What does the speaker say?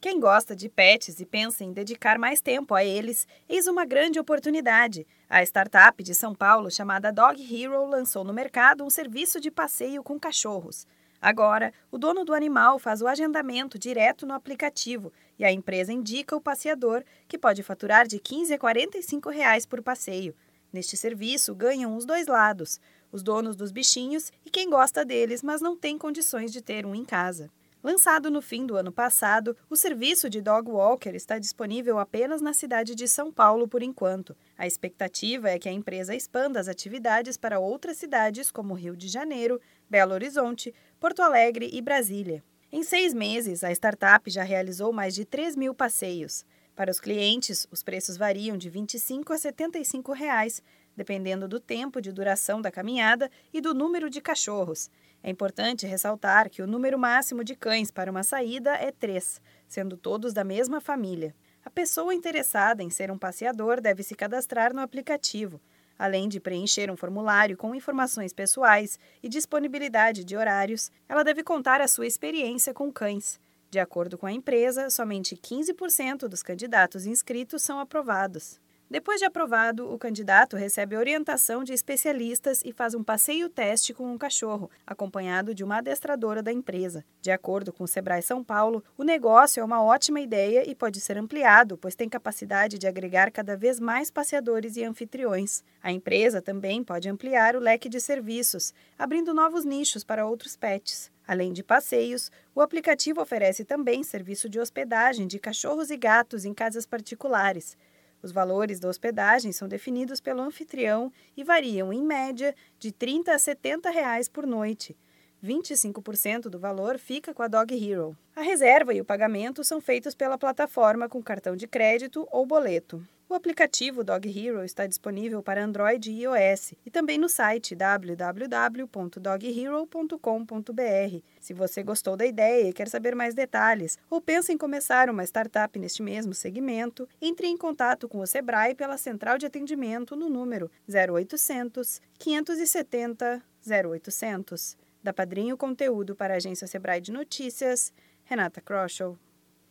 Quem gosta de pets e pensa em dedicar mais tempo a eles, eis uma grande oportunidade. A startup de São Paulo, chamada Dog Hero, lançou no mercado um serviço de passeio com cachorros. Agora, o dono do animal faz o agendamento direto no aplicativo e a empresa indica o passeador, que pode faturar de 15 a 45 reais por passeio. Neste serviço, ganham os dois lados, os donos dos bichinhos e quem gosta deles, mas não tem condições de ter um em casa. Lançado no fim do ano passado, o serviço de Dog Walker está disponível apenas na cidade de São Paulo por enquanto. A expectativa é que a empresa expanda as atividades para outras cidades como Rio de Janeiro, Belo Horizonte, Porto Alegre e Brasília. Em seis meses, a startup já realizou mais de 3 mil passeios. Para os clientes, os preços variam de R$ 25 a 75 reais, dependendo do tempo de duração da caminhada e do número de cachorros. É importante ressaltar que o número máximo de cães para uma saída é três, sendo todos da mesma família. A pessoa interessada em ser um passeador deve se cadastrar no aplicativo, além de preencher um formulário com informações pessoais e disponibilidade de horários. Ela deve contar a sua experiência com cães. De acordo com a empresa, somente 15% dos candidatos inscritos são aprovados. Depois de aprovado, o candidato recebe orientação de especialistas e faz um passeio teste com um cachorro, acompanhado de uma adestradora da empresa. De acordo com o Sebrae São Paulo, o negócio é uma ótima ideia e pode ser ampliado, pois tem capacidade de agregar cada vez mais passeadores e anfitriões. A empresa também pode ampliar o leque de serviços, abrindo novos nichos para outros pets. Além de passeios, o aplicativo oferece também serviço de hospedagem de cachorros e gatos em casas particulares. Os valores da hospedagem são definidos pelo anfitrião e variam, em média, de 30 a 70 reais por noite. 25% do valor fica com a Dog Hero. A reserva e o pagamento são feitos pela plataforma com cartão de crédito ou boleto. O aplicativo Dog Hero está disponível para Android e iOS e também no site www.doghero.com.br. Se você gostou da ideia e quer saber mais detalhes ou pensa em começar uma startup neste mesmo segmento, entre em contato com o Sebrae pela central de atendimento no número 0800 570 0800. Da Padrinho Conteúdo para a agência Sebrae de Notícias, Renata Kroschel.